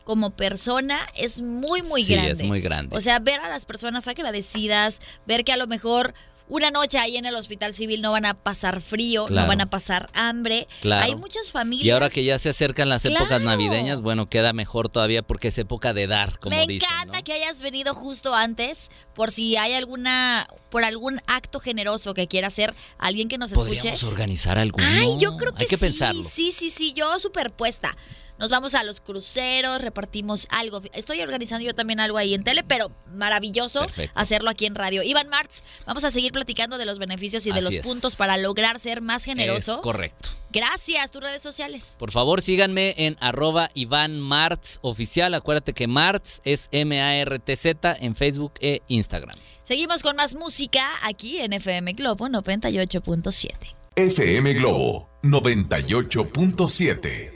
como persona es muy, muy Sí, grande. es muy grande. O sea, ver a las personas agradecidas, ver que a lo mejor una noche ahí en el hospital civil no van a pasar frío, Claro. no van a pasar hambre. Claro. Hay muchas familias. Y ahora que ya se acercan las épocas navideñas, bueno, queda mejor todavía porque es época de dar, como Me dicen. encanta ¿no? que hayas venido justo antes, por si hay alguna, por algún acto generoso que quiera hacer alguien que nos escuche. Podríamos organizar alguno. Ay, yo creo que Hay que sí, pensarlo. Sí, sí, sí, yo superpuesta. Nos vamos a los cruceros, repartimos algo. Estoy organizando yo también algo ahí en tele, pero maravilloso Perfecto. hacerlo aquí en radio. Iván Martz, vamos a seguir platicando de los beneficios y de los es. puntos para lograr ser más generoso. Es correcto. Gracias, tus redes sociales. Por favor, síganme en arroba Iván Martz oficial. Acuérdate que Martz es M-A-R-T-Z en Facebook e Instagram. Seguimos con más música aquí en FM Globo 98.7. FM Globo 98.7.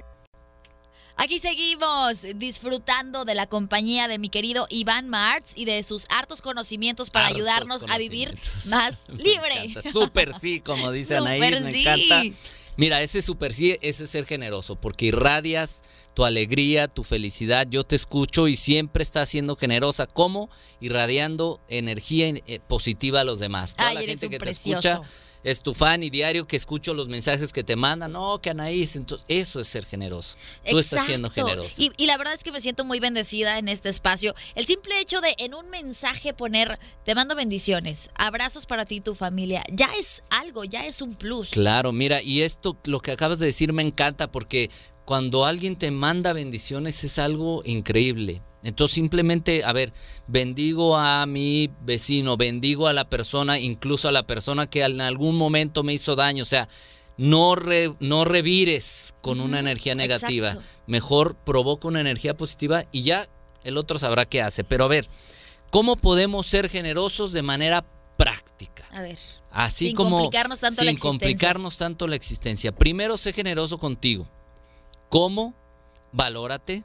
Aquí seguimos disfrutando de la compañía de mi querido Iván Martz y de sus hartos conocimientos para Hartos ayudarnos a vivir más libre. Súper sí, como dice Anaí, Súper me sí. encanta. Mira, ese súper sí, ese es ser generoso, porque irradias tu alegría, tu felicidad. Yo te escucho y siempre estás siendo generosa. ¿Cómo? Irradiando energía eh, positiva a los demás. Toda Ay, la eres gente un que precioso. te escucha es tu fan y diario que escucho los mensajes que te mandan. No, que Anaís, entonces, eso es ser generoso. Tú estás siendo Exacto. generosa. Y, y la verdad es que me siento muy bendecida en este espacio. El simple hecho de en un mensaje poner, te mando bendiciones, abrazos para ti y tu familia, ya es algo, ya es un plus. Claro, mira, y esto, lo que acabas de decir me encanta porque cuando alguien te manda bendiciones es algo increíble. Entonces simplemente, a ver, bendigo a mi vecino, bendigo a la persona, incluso a la persona que en algún momento me hizo daño. O sea, no, re- no revires con una energía negativa. exacto. Mejor provoca una energía positiva y ya el otro sabrá qué hace. Pero a ver, ¿cómo podemos ser generosos de manera práctica? A ver. Así Sin como complicarnos tanto sin la existencia. complicarnos tanto la existencia. Primero, sé generoso contigo. ¿Cómo? Valórate.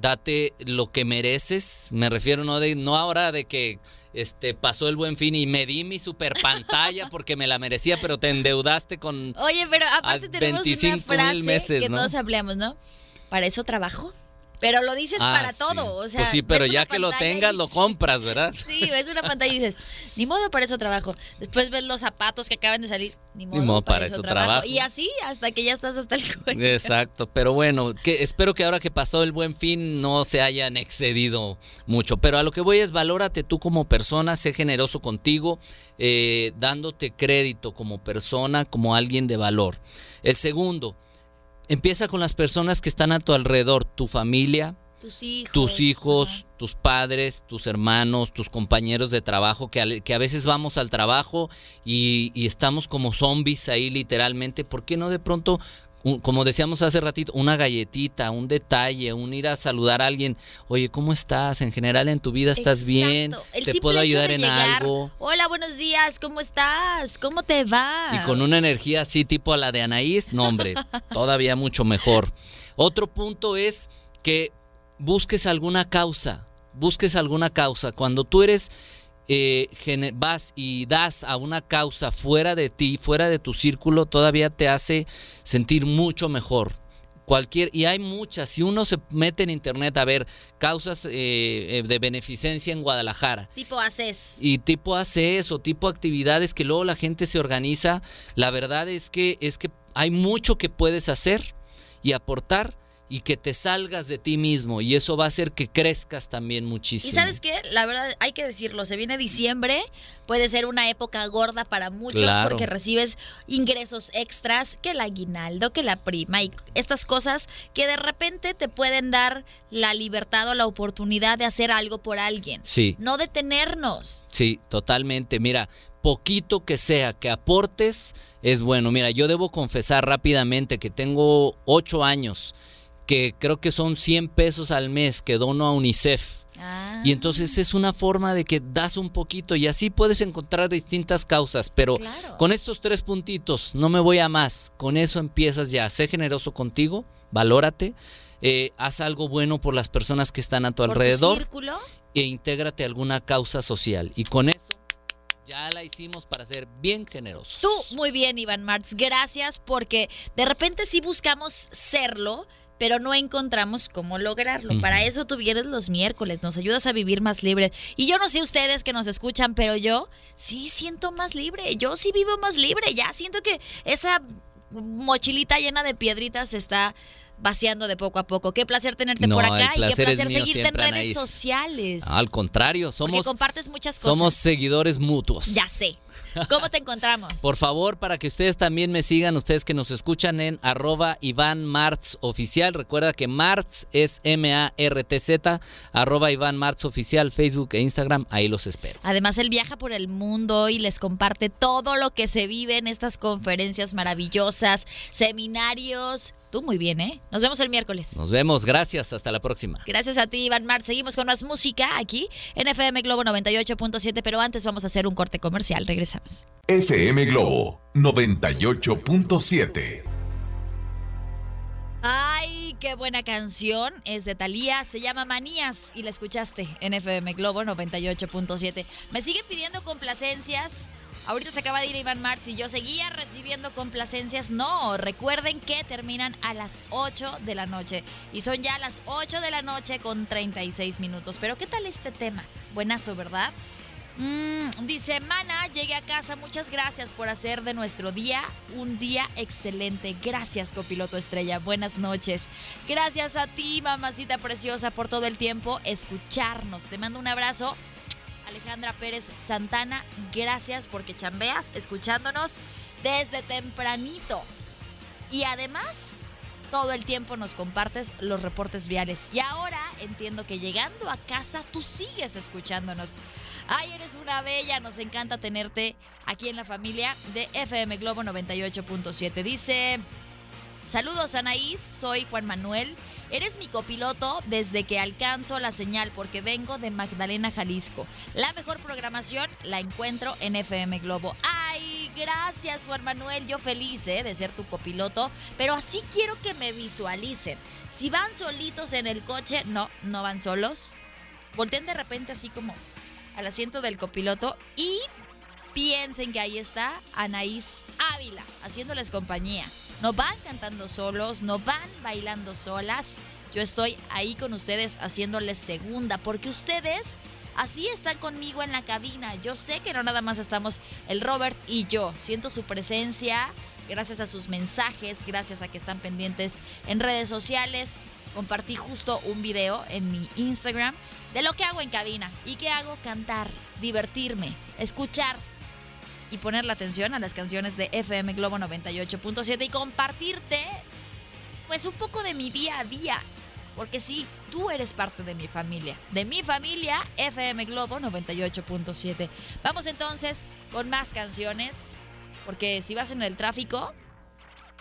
Date lo que mereces. Me refiero no de no ahora de que este pasó el buen fin y me di mi super pantalla porque me la merecía, pero te endeudaste con Oye, pero aparte tenemos 25 una frase meses, que ¿no? todos empleamos, ¿no? Para eso trabajo. Pero lo dices Ah, para sí. todo, o sea, Pues sí, pero ya que lo tengas y- lo compras, ¿verdad? Sí, ves una pantalla y dices, ni modo para eso trabajo. Después ves los zapatos que acaban de salir, ni modo, modo para, para eso eso trabajo. trabajo. Y así hasta que ya estás hasta el cuello. Exacto, pero bueno, que espero que ahora que pasó el buen fin no se hayan excedido mucho. Pero a lo que voy es valórate tú como persona, sé generoso contigo, eh, dándote crédito como persona, como alguien de valor. El segundo, empieza con las personas que están a tu alrededor, tu familia, Tus hijos. tus hijos, ajá. tus padres, tus hermanos, tus compañeros de trabajo, que a veces vamos al trabajo y, y estamos como zombies ahí literalmente. ¿Por qué no de pronto, un- como decíamos hace ratito, una galletita, un detalle, un ir a saludar a alguien? Oye, ¿cómo estás? En general en tu vida estás bien. El te puedo ayudar en llegar, algo. Hola, buenos días, ¿cómo estás? ¿Cómo te va? Y con una energía así tipo a la de Anaís, no hombre, todavía mucho mejor. Otro punto es que busques alguna causa, busques alguna causa. Cuando tú eres, eh, vas y das a una causa fuera de ti, fuera de tu círculo, todavía te hace sentir mucho mejor. Cualquier, y hay muchas, si uno se mete en internet a ver causas eh, eh, de beneficencia en Guadalajara, Tipo haces. y tipo hace eso, tipo actividades que luego la gente se organiza. La verdad es que es que hay mucho que puedes hacer y aportar y que te salgas de ti mismo y eso va a hacer que crezcas también muchísimo. Y sabes qué, la verdad hay que decirlo, se viene diciembre, puede ser una época gorda para muchos Claro. porque recibes ingresos extras, que el aguinaldo, que la prima y estas cosas que de repente te pueden dar la libertad o la oportunidad de hacer algo por alguien. Sí. No detenernos. Sí, totalmente. Mira, poquito que sea que aportes es bueno. Mira, yo debo confesar rápidamente que tengo ocho años, que creo que son 100 pesos al mes que dono a UNICEF. Ah. Y entonces es una forma de que das un poquito y así puedes encontrar distintas causas. Pero Claro. con estos tres puntitos, no me voy a más. Con eso empiezas ya. Sé generoso contigo, valórate, eh, haz algo bueno por las personas que están a tu tu alrededor círculo. e intégrate a alguna causa social. Y con eso ya la hicimos para ser bien generosos. Tú, muy bien, Iván Martz. Gracias porque de repente sí buscamos serlo, pero no encontramos cómo lograrlo. Para eso tú vienes los miércoles, nos ayudas a vivir más libre. Y yo no sé ustedes que nos escuchan, pero yo sí siento más libre. Yo sí vivo más libre. Ya siento que esa mochilita llena de piedritas está vaciando de poco a poco. Qué placer tenerte No, por acá y qué placer seguirte en redes Anaís. sociales. Al contrario, porque somos, compartes muchas cosas. somos seguidores mutuos. Ya sé. ¿Cómo te encontramos? Por favor, para que ustedes también me sigan, ustedes que nos escuchan en arroba Iván Martz Oficial. Recuerda que Martz es M-A-R-T-Z, arroba Iván Martz Oficial, Facebook e Instagram. Ahí los espero. Además, él viaja por el mundo y les comparte todo lo que se vive en estas conferencias maravillosas, seminarios. Tú muy bien, ¿eh? Nos vemos el miércoles. Nos vemos, gracias, hasta la próxima. Gracias a ti, Iván Mart. Seguimos con más música aquí en FM Globo 98.7, pero antes vamos a hacer un corte comercial. Regresamos. FM Globo 98.7. Ay, qué buena canción. Es de Thalía, se llama Manías y la escuchaste en FM Globo 98.7. Me siguen pidiendo complacencias. Ahorita se acaba de ir Iván Martz y yo seguía recibiendo complacencias. No, recuerden que terminan a las 8 de la noche. Y son ya las 8 de la noche con 36 minutos. Pero ¿qué tal este tema? Buenazo, ¿verdad? Mm, dice, Mana, llegué a casa. Muchas gracias por hacer de nuestro día un día excelente. Gracias, copiloto estrella. Buenas noches. Gracias a ti, mamacita preciosa, por todo el tiempo escucharnos. Te mando un abrazo. Alejandra Pérez Santana, gracias porque chambeas escuchándonos desde tempranito. Y además, todo el tiempo nos compartes los reportes viales. Y ahora entiendo que llegando a casa tú sigues escuchándonos. Ay, eres una bella, nos encanta tenerte aquí en la familia de FM Globo 98.7. Dice, saludos Anaís, soy Juan Manuel. Eres mi copiloto desde que alcanzo la señal porque vengo de Magdalena, Jalisco. La mejor programación la encuentro en FM Globo. Ay, gracias Juan Manuel, yo feliz ¿eh? de ser tu copiloto, pero así quiero que me visualicen. Si van solitos en el coche, no, no van solos. Volteen de repente así como al asiento del copiloto y piensen que ahí está Anaís Ávila haciéndoles compañía. No van cantando solos, no van bailando solas. Yo estoy ahí con ustedes haciéndoles segunda porque ustedes así están conmigo en la cabina. Yo sé que no nada más estamos el Robert y yo. Siento su presencia gracias a sus mensajes, gracias a que están pendientes en redes sociales. Compartí justo un video en mi Instagram de lo que hago en cabina. ¿Y qué hago? Cantar, divertirme, escuchar y poner la atención a las canciones de FM Globo 98.7 y compartirte pues un poco de mi día a día. Porque sí, tú eres parte de mi familia. De mi familia, FM Globo 98.7. Vamos entonces con más canciones. Porque si vas en el tráfico,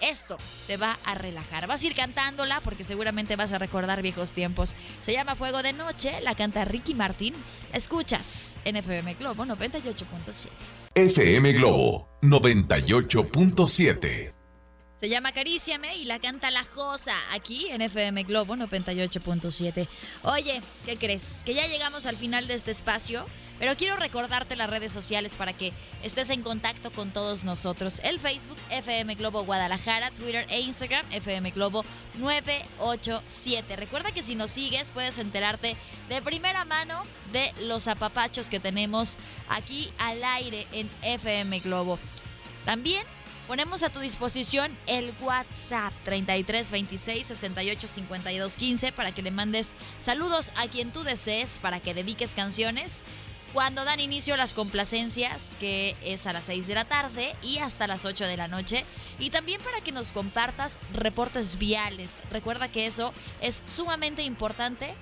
esto te va a relajar. Vas a ir cantándola porque seguramente vas a recordar viejos tiempos. Se llama Fuego de Noche, la canta Ricky Martin. La escuchas en FM Globo 98.7. FM Globo 98.7. Se llama Acaríciame y la canta La Josa aquí en FM Globo 98.7. Oye, ¿qué crees? Que ya llegamos al final de este espacio, pero quiero recordarte las redes sociales para que estés en contacto con todos nosotros. El Facebook FM Globo Guadalajara, Twitter e Instagram FM Globo 987. Recuerda que si nos sigues puedes enterarte de primera mano de los apapachos que tenemos aquí al aire en FM Globo. También ponemos a tu disposición el WhatsApp 33 26 68 52 15 para que le mandes saludos a quien tú desees, para que dediques canciones. Cuando dan inicio las complacencias, que es a las 6 de la tarde y hasta las 8 de la noche. Y también para que nos compartas reportes viales. Recuerda que eso es sumamente importante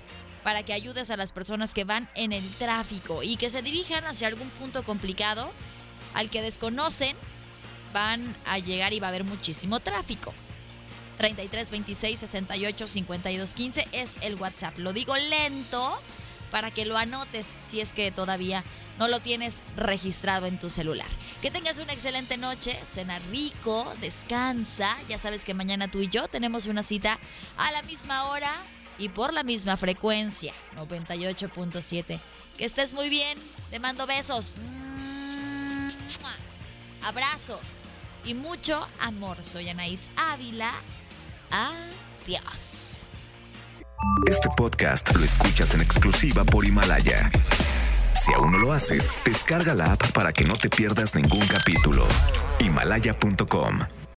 para que ayudes a las personas que van en el tráfico y que se dirijan hacia algún punto complicado al que desconocen van a llegar y va a haber muchísimo tráfico. 33 26 68 52 15 es el WhatsApp. Lo digo lento para que lo anotes si es que todavía no lo tienes registrado en tu celular. Que tengas una excelente noche, cena rico, descansa. Ya sabes que mañana tú y yo tenemos una cita a la misma hora y por la misma frecuencia, 98.7. Que estés muy bien, te mando besos, abrazos y mucho amor. Soy Anaís Ávila. Adiós. Este podcast lo escuchas en exclusiva por Himalaya. Si aún no lo haces, descarga la app para que no te pierdas ningún capítulo. Himalaya.com